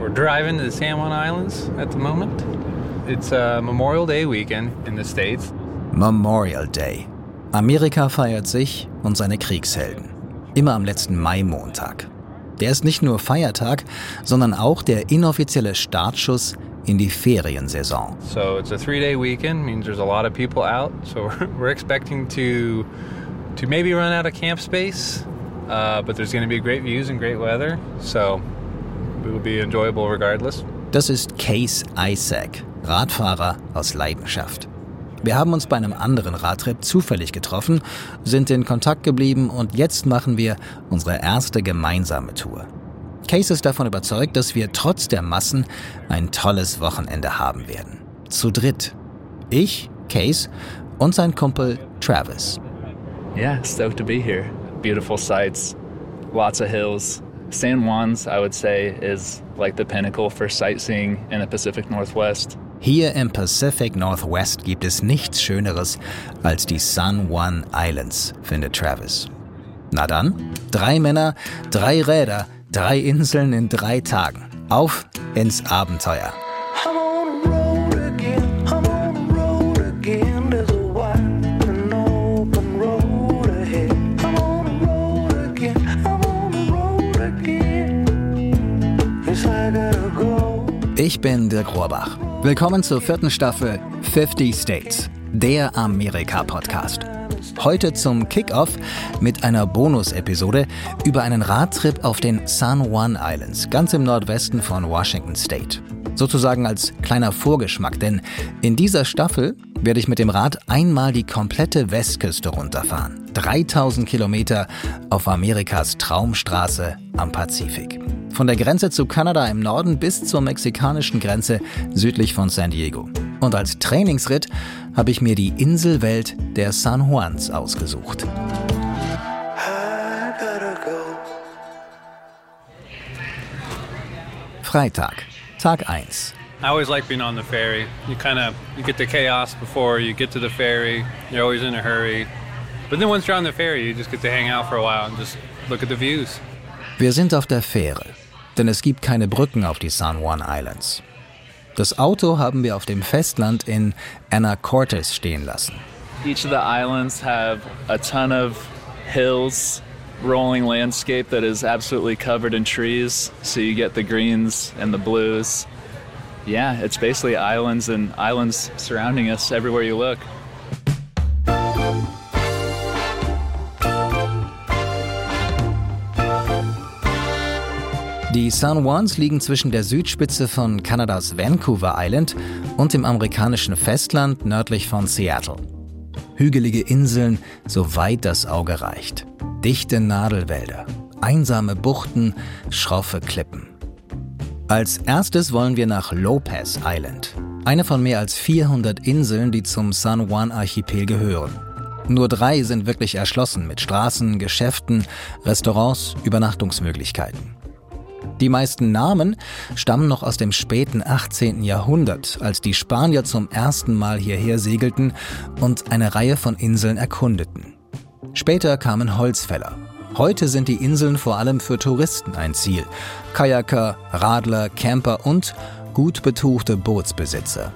We're driving to the San Juan Islands at the moment. It's a Memorial Day weekend in the States. Memorial Day. Amerika feiert sich und seine Kriegshelden. Immer am letzten Mai-Montag. Der ist nicht nur Feiertag, sondern auch der inoffizielle Startschuss in die Feriensaison. So it's a three-day weekend, means there's a lot of people out. So we're expecting to to maybe run out of camp space, uh, but there's going to be great views and great weather. So Das ist Case Isaac, Radfahrer aus Leidenschaft. Wir haben uns bei einem anderen Radtrip zufällig getroffen, sind in Kontakt geblieben und jetzt machen wir unsere erste gemeinsame Tour. Case ist davon überzeugt, dass wir trotz der Massen ein tolles Wochenende haben werden. Zu dritt. Ich, Case und sein Kumpel Travis. Yeah, stoked to be here. Beautiful sights, lots of hills. San Juan's, I would say, is like the pinnacle for sightseeing in the Pacific Northwest. Hier im Pacific Northwest gibt es nichts Schöneres als die San Juan Islands, findet Travis. Na dann, drei Männer, drei Räder, drei Inseln in drei Tagen. Auf ins Abenteuer. Bin Dirk Rohrbach. Willkommen zur vierten Staffel 50 States, der Amerika-Podcast. Heute zum Kickoff mit einer Bonus-Episode über einen Radtrip auf den San Juan Islands, ganz im Nordwesten von Washington State. Sozusagen als kleiner Vorgeschmack, denn in dieser Staffel werde ich mit dem Rad einmal die komplette Westküste runterfahren. 3000 Kilometer auf Amerikas Traumstraße am Pazifik. Von der Grenze zu Kanada im Norden bis zur mexikanischen Grenze südlich von San Diego. Und als Trainingsritt habe ich mir die Inselwelt der San Juans ausgesucht. Freitag, Tag 1. I always like being on the ferry. You kind of you get the chaos before you get to the ferry. You're always in a hurry. But then once you're on the ferry, you just get to hang out for a while and just look at the views. Wir sind auf der Fähre, denn es gibt keine Brücken auf die San Juan Islands. Das Auto haben wir auf dem Festland in Anacortes stehen lassen. Each of the islands have a ton of hills, rolling landscape that is absolutely covered in trees. So you get the greens and the blues. Yeah, it's basically islands and islands surrounding us everywhere you look. Die San Juans liegen zwischen der Südspitze von Kanadas Vancouver Island und dem amerikanischen Festland nördlich von Seattle. Hügelige Inseln, so weit das Auge reicht. Dichte Nadelwälder, einsame Buchten, schroffe Klippen. Als erstes wollen wir nach Lopez Island, eine von mehr als 400 Inseln, die zum San Juan Archipel gehören. Nur drei sind wirklich erschlossen mit Straßen, Geschäften, Restaurants, Übernachtungsmöglichkeiten. Die meisten Namen stammen noch aus dem späten 18. Jahrhundert, als die Spanier zum ersten Mal hierher segelten und eine Reihe von Inseln erkundeten. Später kamen Holzfäller. Heute sind die Inseln vor allem für Touristen ein Ziel. Kajaker, Radler, Camper und gut betuchte Bootsbesitzer.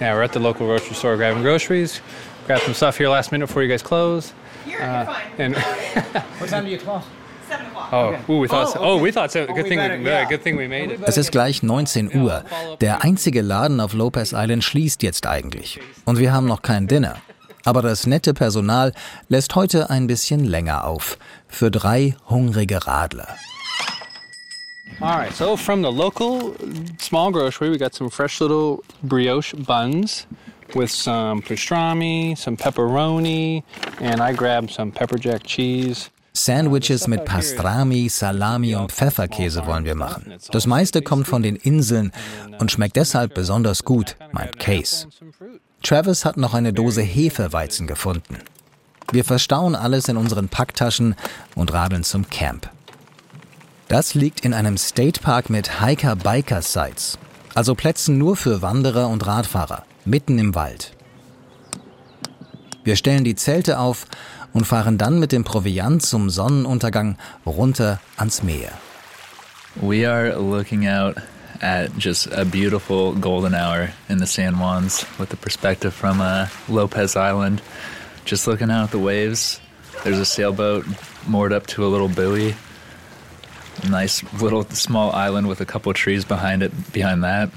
Yeah, we're at the local grocery store grabbing groceries. Grab some stuff here last minute before you guys close. You're, Uh, you're fine. And What time do you close? Seven o'clock. oh, ooh, we thought. Oh, Oh, we thought so. Oh, Good we thing. better- we, yeah, yeah. good thing we made it. Es ist gleich 19 Uhr. Der einzige Laden auf Lopez Island schließt jetzt eigentlich. Und wir haben noch kein Dinner. Aber das nette Personal lässt heute ein bisschen länger auf. Für drei hungrige Radler. All right, so from the local small grocery, we got some fresh little brioche buns with some pastrami, some pepperoni, and I grabbed some pepper jack cheese. Sandwiches mit Pastrami, Salami und Pfefferkäse wollen wir machen. Das meiste kommt von den Inseln und schmeckt deshalb besonders gut, meint Case. Travis hat noch eine Dose Hefeweizen gefunden. Wir verstauen alles in unseren Packtaschen und radeln zum Camp. Das liegt in einem State Park mit Hiker-Biker-Sites, also Plätzen nur für Wanderer und Radfahrer, mitten im Wald. Wir stellen die Zelte auf und fahren dann mit dem Proviant zum Sonnenuntergang runter ans Meer. We are looking out at just a beautiful golden hour in the San Juans with the perspective from uh, Lopez Island. Just looking out at the waves. There's a sailboat moored up to a little buoy. Nice little small island with a couple trees behind it, behind that.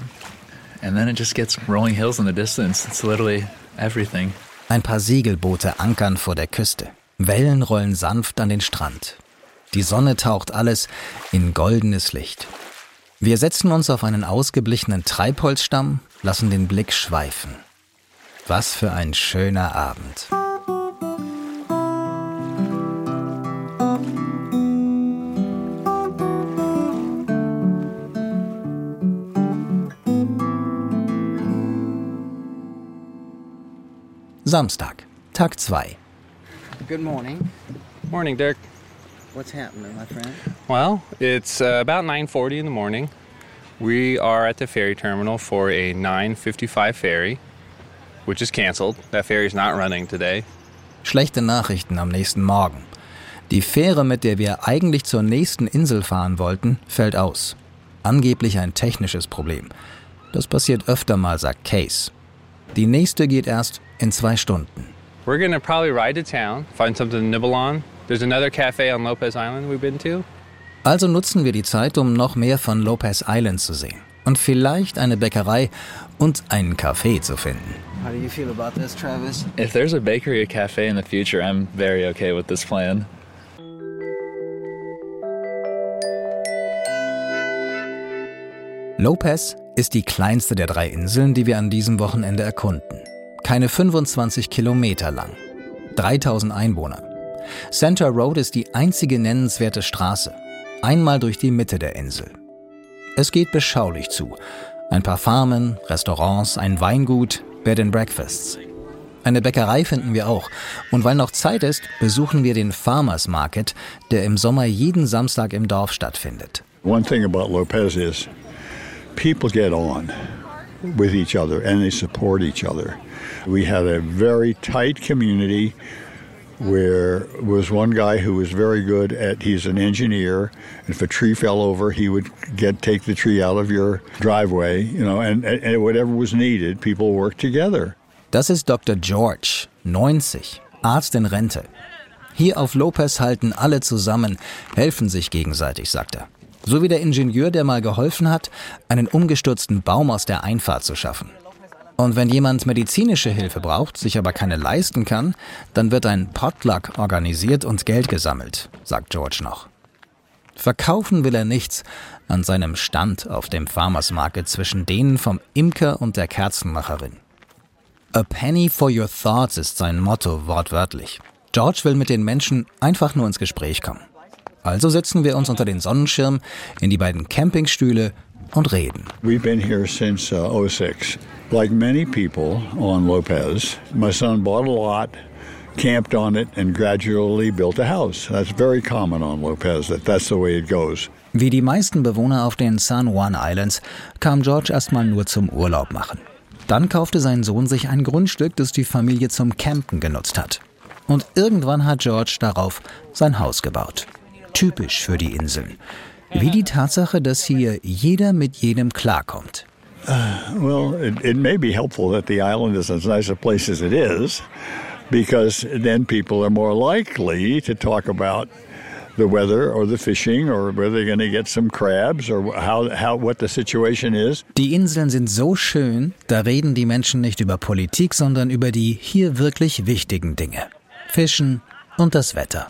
And then it just gets rolling hills in the distance. It's literally everything. Ein paar Segelboote ankern vor der Küste. Wellen rollen sanft an den Strand. Die Sonne taucht alles in goldenes Licht. Wir setzen uns auf einen ausgeblichenen Treibholzstamm, lassen den Blick schweifen. Was für ein schöner Abend. Samstag, Tag 2. Good morning. Morning, Dirk. What's happening, my friend? Well, it's uh, about 9:40 in the morning. We are at the ferry terminal for a 9:55 ferry, which is canceled. That ferry is not running today. Schlechte Nachrichten am nächsten Morgen. Die Fähre, mit der wir eigentlich zur nächsten Insel fahren wollten, fällt aus. Angeblich ein technisches Problem. Das passiert öfter mal, sagt Case. Die nächste geht erst in zwei Stunden. We're gonna probably ride to town, find something to nibble on. There's another cafe on Lopez Island we've been to. Also nutzen wir die Zeit, um noch mehr von Lopez Island zu sehen. Und vielleicht eine Bäckerei und einen Café zu finden. How do you feel about this, Travis? If there's a bakery or cafe in the future, I'm very okay with this plan. Lopez ist die kleinste der drei Inseln, die wir an diesem Wochenende erkunden. Keine 25 Kilometer lang. 3000 Einwohner. Center Road ist die einzige nennenswerte Straße. Einmal durch die Mitte der Insel. Es geht beschaulich zu. Ein paar Farmen, Restaurants, ein Weingut, Bed and Breakfasts. Eine Bäckerei finden wir auch. Und weil noch Zeit ist, besuchen wir den Farmers Market, der im Sommer jeden Samstag im Dorf stattfindet. One thing about Lopez is people get on with each other and they support each other. We had a very tight community where was one guy who was very good at he's an engineer if a tree fell over he would get take the tree out of your driveway you know and, and whatever was needed people worked together Das ist Dr. George, 90, Arzt in Rente. Hier auf Lopez halten alle zusammen, helfen sich gegenseitig, sagt er. So wie der Ingenieur, der mal geholfen hat, einen umgestürzten Baum aus der Einfahrt zu schaffen. Und wenn jemand medizinische Hilfe braucht, sich aber keine leisten kann, dann wird ein Potluck organisiert und Geld gesammelt, sagt George noch. Verkaufen will er nichts an seinem Stand auf dem Farmers Market zwischen denen vom Imker und der Kerzenmacherin. A penny for your thoughts ist sein Motto wortwörtlich. George will mit den Menschen einfach nur ins Gespräch kommen. Also setzen wir uns unter den Sonnenschirm in die beiden Campingstühle und reden. we've been here since uh, 06 like many people on lopez my son bought a lot camped on it and gradually built a house that's very common on lopez that that's the way it goes Wie die meisten Bewohner auf den San Juan Islands kam George erstmal nur zum Urlaub machen. Dann kaufte sein Sohn sich ein Grundstück, das die Familie zum Campen genutzt hat. Und irgendwann hat George darauf sein Haus gebaut. Typisch für die Inseln. Wie die Tatsache, dass hier jeder mit jedem klarkommt. Well, it, it may be helpful that the island is as nice a place as it is, because then people are more likely to talk about the weather or the fishing or whether they're going to get some crabs or how, how what the situation is. Die Inseln sind so schön, da reden die Menschen nicht über Politik, sondern über die hier wirklich wichtigen Dinge. Fischen und das Wetter.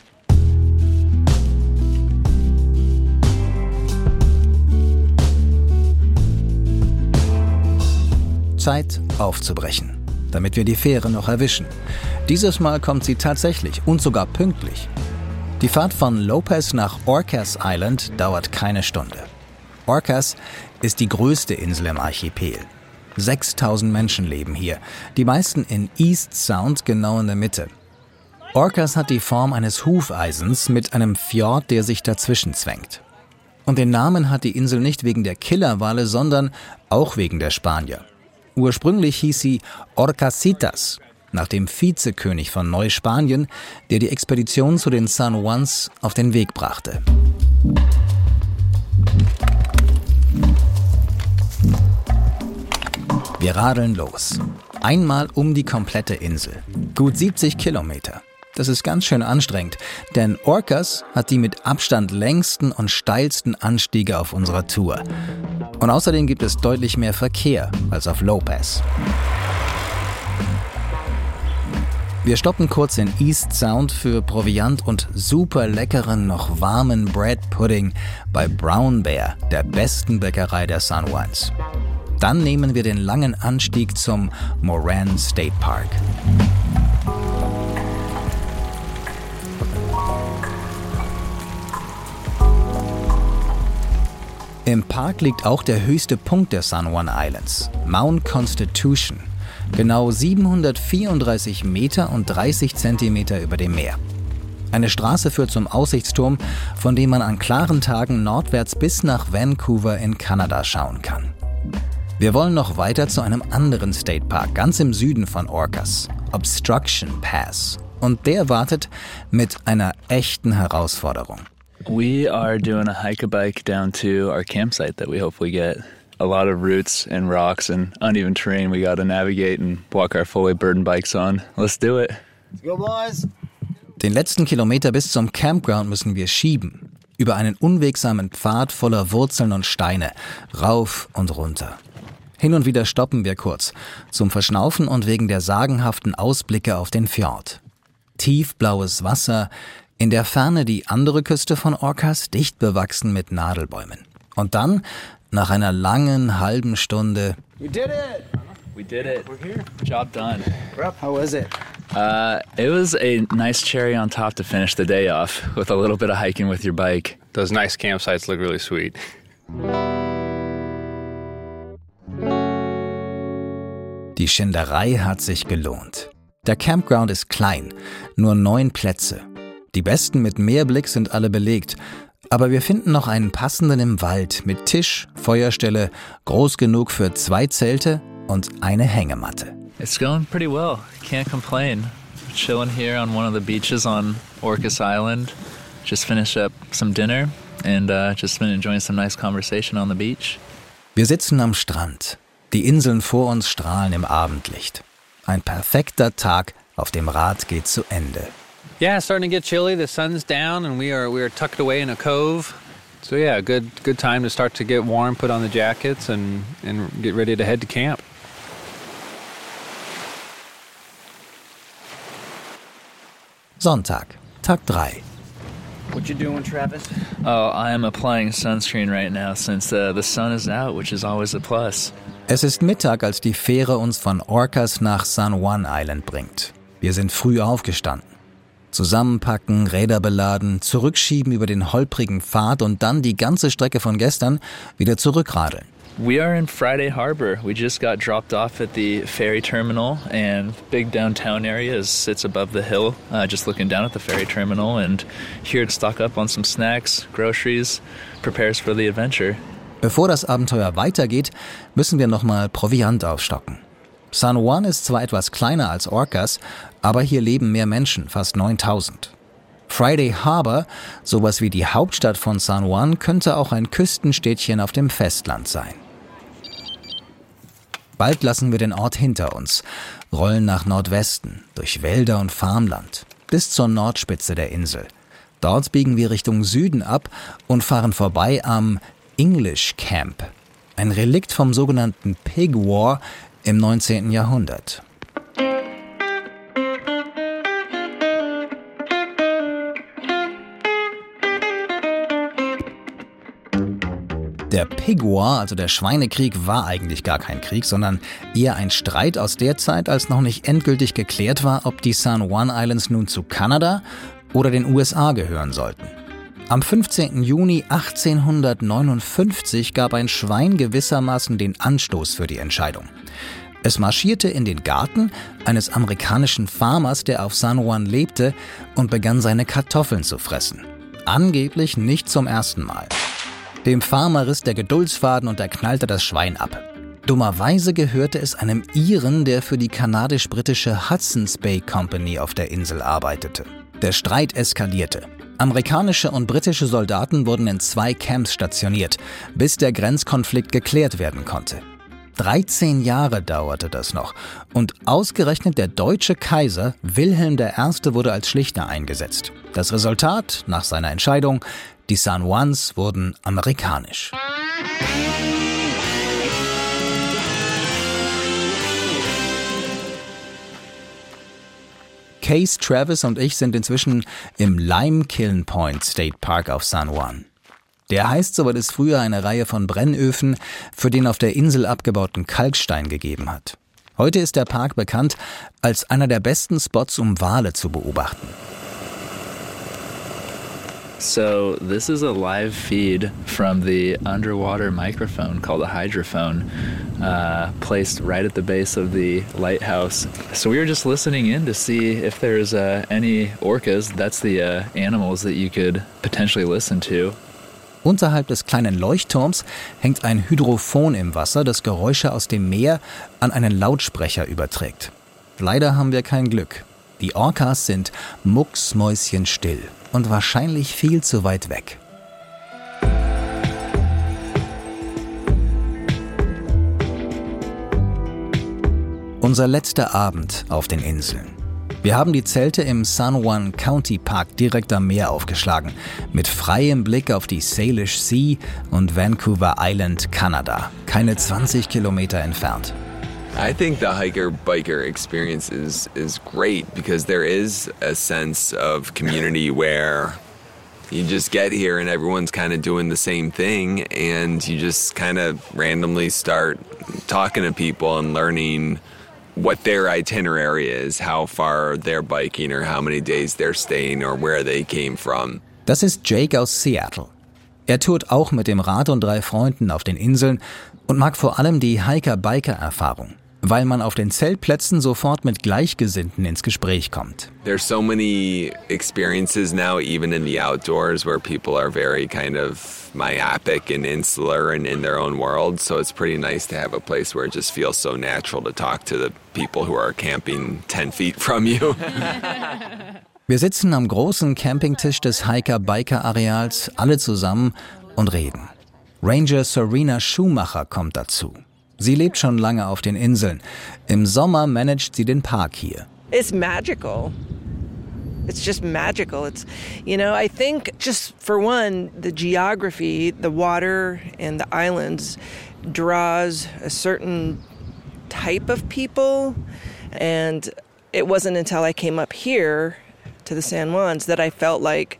Zeit aufzubrechen, damit wir die Fähre noch erwischen. Dieses Mal kommt sie tatsächlich und sogar pünktlich. Die Fahrt von Lopez nach Orcas Island dauert keine Stunde. Orcas ist die größte Insel im Archipel. 6000 Menschen leben hier, die meisten in East Sound genau in der Mitte. Orcas hat die Form eines Hufeisens mit einem Fjord, der sich dazwischen zwängt. Und den Namen hat die Insel nicht wegen der Killerwale, sondern auch wegen der Spanier. Ursprünglich hieß sie Orcasitas, nach dem Vizekönig von Neuspanien, der die Expedition zu den San Juans auf den Weg brachte. Wir radeln los. Einmal um die komplette Insel. Gut 70 Kilometer. Das ist ganz schön anstrengend, denn Orcas hat die mit Abstand längsten und steilsten Anstiege auf unserer Tour. Und außerdem gibt es deutlich mehr Verkehr als auf Lopez. Wir stoppen kurz in East Sound für Proviant und super leckeren, noch warmen Bread Pudding bei Brown Bear, der besten Bäckerei der Juans. Dann nehmen wir den langen Anstieg zum Moran State Park. Im Park liegt auch der höchste Punkt der San Juan Islands, Mount Constitution, genau 734 Meter und 30 Zentimeter über dem Meer. Eine Straße führt zum Aussichtsturm, von dem man an klaren Tagen nordwärts bis nach Vancouver in Kanada schauen kann. Wir wollen noch weiter zu einem anderen State Park ganz im Süden von Orcas, Obstruction Pass. Und der wartet mit einer echten Herausforderung. We are doing a hike a bike down to our campsite that we hopefully get. A lot of roots and rocks and uneven terrain we got to navigate and walk our full weight burden bikes on. Let's do it. Let's go, boys. Den letzten Kilometer bis zum Campground müssen wir schieben. Über einen unwegsamen Pfad voller Wurzeln und Steine. Rauf und runter. Hin und wieder stoppen wir kurz, zum Verschnaufen und wegen der sagenhaften Ausblicke auf den Fjord. Tiefblaues Wasser, in der Ferne die andere Küste von Orcas, dicht bewachsen mit Nadelbäumen. Und dann, nach einer langen halben Stunde, We did it. We did it. We're here. Job done. How was it? Uh, it was a nice cherry on top to finish the day off with a little bit of hiking with your bike. Those nice campsites look really sweet. Die Schinderei hat sich gelohnt. Der Campground ist klein, nur neun Plätze. Die besten mit Meerblick sind alle belegt, aber wir finden noch einen passenden im Wald mit Tisch, Feuerstelle, groß genug für zwei Zelte und eine Hängematte. It's going pretty well. Can't complain. Chilling here on one of the beaches on Orcas Island. Just finished up some dinner and uh, just been enjoying some nice conversation on the beach. Wir sitzen am Strand. Die Inseln vor uns strahlen im Abendlicht. Ein perfekter Tag auf dem Rad geht zu Ende. Yeah, starting to get chilly. The sun's down, and we are we are tucked away in a cove. So yeah, good good time to start to get warm, put on the jackets, and and get ready to head to camp. Sonntag, Tag 3. What you doing, Travis? Oh, I am applying sunscreen right now since uh, the sun is out, which is always a plus. Es ist Mittag, als die Fähre uns von Orcas nach San Juan Island bringt. Wir sind früh aufgestanden. Zusammenpacken, Räder beladen, zurückschieben über den holprigen Pfad und dann die ganze Strecke von gestern wieder zurückradeln. We are in Friday Harbor. We just got dropped off at the ferry terminal, and big downtown area is, sits above the hill, uh, just looking down at the ferry terminal, and here to stock up on some snacks, groceries, prepares for the adventure. Bevor das Abenteuer weitergeht, müssen wir nochmal Proviant aufstocken. San Juan ist zwar etwas kleiner als Orcas, aber hier leben mehr Menschen, fast 9000. Friday Harbor, sowas wie die Hauptstadt von San Juan, könnte auch ein Küstenstädtchen auf dem Festland sein. Bald lassen wir den Ort hinter uns, rollen nach Nordwesten, durch Wälder und Farmland, bis zur Nordspitze der Insel. Dort biegen wir Richtung Süden ab und fahren vorbei am English Camp, ein Relikt vom sogenannten Pig War im 19. Jahrhundert. Der Pig War, also der Schweinekrieg, war eigentlich gar kein Krieg, sondern eher ein Streit aus der Zeit, als noch nicht endgültig geklärt war, ob die San Juan Islands nun zu Kanada oder den USA gehören sollten. Am 15. Juni 1859 gab ein Schwein gewissermaßen den Anstoß für die Entscheidung. Es marschierte in den Garten eines amerikanischen Farmers, der auf San Juan lebte, und begann seine Kartoffeln zu fressen. Angeblich nicht zum ersten Mal. Dem Farmer riss der Geduldsfaden und er knallte das Schwein ab. Dummerweise gehörte es einem Iren, der für die kanadisch-britische Hudson's Bay Company auf der Insel arbeitete. Der Streit eskalierte. Amerikanische und britische Soldaten wurden in zwei Camps stationiert, bis der Grenzkonflikt geklärt werden konnte. 13 Jahre dauerte das noch und ausgerechnet der deutsche Kaiser Wilhelm I. wurde als Schlichter eingesetzt. Das Resultat nach seiner Entscheidung, die San Juans wurden amerikanisch. Case, Travis und ich sind inzwischen im Lime Kiln Point State Park auf San Juan. Der heißt so, weil es früher eine Reihe von Brennöfen für den auf der Insel abgebauten Kalkstein gegeben hat. Heute ist der Park bekannt als einer der besten Spots, um Wale zu beobachten. So, this is a live feed from the underwater microphone called a hydrophone, uh, placed right at the base of the lighthouse. So, we were just listening in to see if there's uh, any orcas. That's the uh, animals that you could potentially listen to. Unterhalb des kleinen Leuchtturms hängt ein Hydrophon im Wasser, das Geräusche aus dem Meer an einen Lautsprecher überträgt. Leider haben wir kein Glück. Die Orcas sind mucksmäuschenstill und wahrscheinlich viel zu weit weg. Unser letzter Abend auf den Inseln. Wir haben die Zelte im San Juan County Park direkt am Meer aufgeschlagen, mit freiem Blick auf die Salish Sea und Vancouver Island, Kanada, keine 20 Kilometer entfernt. I think the hiker biker experience is is great because there is a sense of community where you just get here and everyone's kind of doing the same thing and you just kind of randomly start talking to people and learning what their itinerary is, how far they're biking or how many days they're staying or where they came from. Das ist Jake aus Seattle. Er tourt auch mit dem Rad und drei Freunden auf den Inseln und mag vor allem die Hiker-Biker-Erfahrung. Weil man auf den Zeltplätzen sofort mit Gleichgesinnten ins Gespräch kommt. There's so many experiences now, even in the outdoors, where people are very kind of myopic and insular and in their own world. So it's pretty nice to have a place where it just feels so natural to talk to the people who are camping 10 feet from you. Wir sitzen am großen Campingtisch des Hiker-Biker-Areals alle zusammen und reden. Ranger Serena Schumacher kommt dazu. Sie lebt schon lange auf den Inseln. Im Sommer managt sie den Park hier. It's magical. It's just magical. It's, you know, I think just for one, the geography, the water and the islands draws a certain type of people. And it wasn't until I came up here to the San Juans that I felt like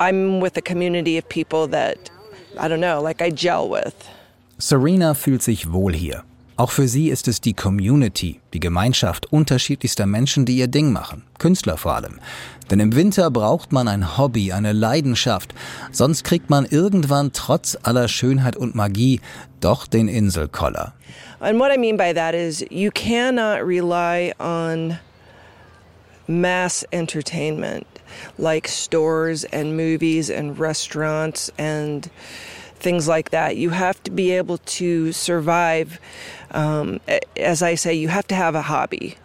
I'm with a community of people that, I don't know, like I gel with. Serena fühlt sich wohl hier. Auch für sie ist es die Community, die Gemeinschaft unterschiedlichster Menschen, die ihr Ding machen, Künstler vor allem. Denn im Winter braucht man ein Hobby, eine Leidenschaft, sonst kriegt man irgendwann trotz aller Schönheit und Magie doch den Inselkoller. And what I mean by that is you cannot rely on mass entertainment like stores and movies and restaurants and things like that. You have to be able to survive. Um, as I say, you have to have a hobby.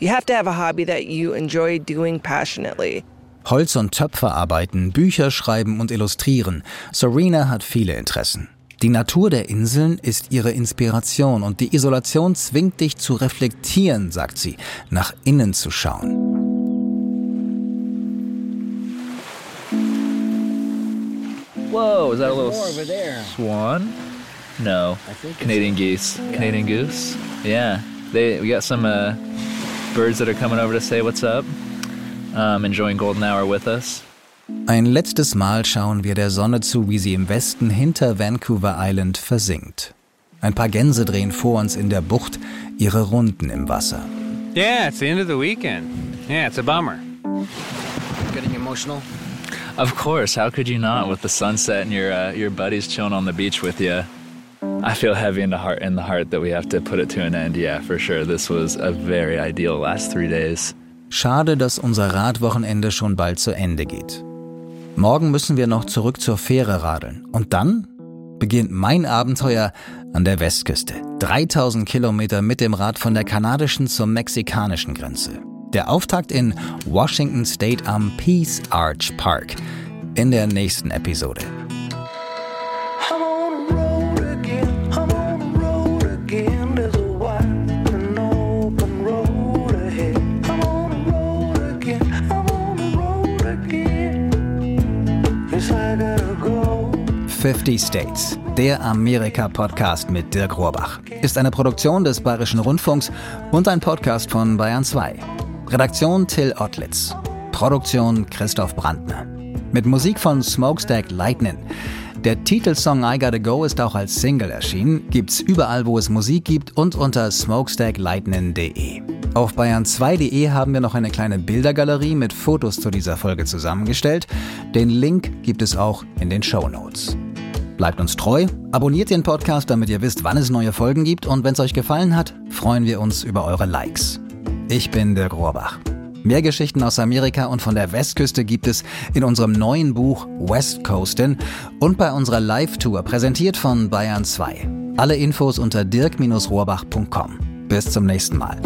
You have to have a hobby that you enjoy doing passionately. Holz- und Töpfer arbeiten, Bücher schreiben und illustrieren. Serena hat viele Interessen. Die Natur der Inseln ist ihre Inspiration und die Isolation zwingt dich zu reflektieren, sagt sie, nach innen zu schauen. Whoa, is that a little over there. swan? No. I think it's- Canadian geese. Canadian goose? Yeah. They we got some uh, birds that are coming over to say what's up. Um, enjoying golden hour with us. Ein letztes Mal schauen wir der Sonne zu, wie sie im Westen hinter Vancouver Island versinkt. Ein paar Gänse drehen vor uns in der Bucht ihre Runden im Wasser. Yeah, it's the end of the weekend. Yeah, it's a bummer. Getting emotional. Of course. How could you not with the sunset and your uh, your buddies chilling on the beach with you? I feel heavy in the heart in the heart that we have to put it to an end. Yeah, for sure. This was a very ideal last three days. Schade, dass unser Radwochenende schon bald zu Ende geht. Morgen müssen wir noch zurück zur Fähre radeln. Und dann beginnt mein Abenteuer an der Westküste. 3000 Kilometer mit dem Rad von der kanadischen zur mexikanischen Grenze. Der Auftakt in Washington State am Peace Arch Park. In der nächsten Episode. Fifty States, der Amerika-Podcast mit Dirk Rohrbach, ist eine Produktion des Bayerischen Rundfunks und ein Podcast von Bayern 2. Redaktion Till Ottlitz. Produktion Christoph Brandner. Mit Musik von Smokestack Lightning. Der Titelsong I Gotta Go ist auch als Single erschienen, gibt's überall, wo es Musik gibt und unter smokestacklightning.de. Auf bayern2.de haben wir noch eine kleine Bildergalerie mit Fotos zu dieser Folge zusammengestellt. Den Link gibt es auch in den Show Notes. Bleibt uns treu, abonniert den Podcast, damit ihr wisst, wann es neue Folgen gibt und wenn es euch gefallen hat, freuen wir uns über eure Likes. Ich bin Dirk Rohrbach. Mehr Geschichten aus Amerika und von der Westküste gibt es in unserem neuen Buch West Coastin und bei unserer Live-Tour, präsentiert von Bayern 2. Alle Infos unter dirk-rohrbach.com. Bis zum nächsten Mal.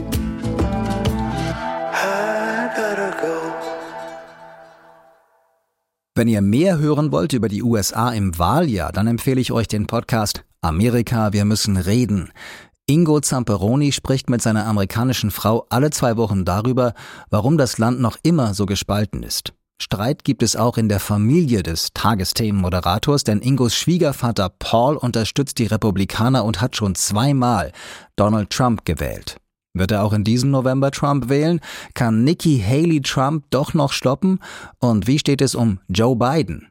Wenn ihr mehr hören wollt über die USA im Wahljahr, dann empfehle ich euch den Podcast Amerika, wir müssen reden. Ingo Zamperoni spricht mit seiner amerikanischen Frau alle zwei Wochen darüber, warum das Land noch immer so gespalten ist. Streit gibt es auch in der Familie des Tagesthemenmoderators, denn Ingos Schwiegervater Paul unterstützt die Republikaner und hat schon zweimal Donald Trump gewählt. Wird er auch in diesem November Trump wählen? Kann Nikki Haley Trump doch noch stoppen? Und wie steht es um Joe Biden?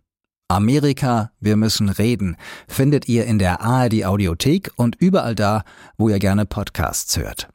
Amerika, wir müssen reden, findet ihr in der ARD Audiothek und überall da, wo ihr gerne Podcasts hört.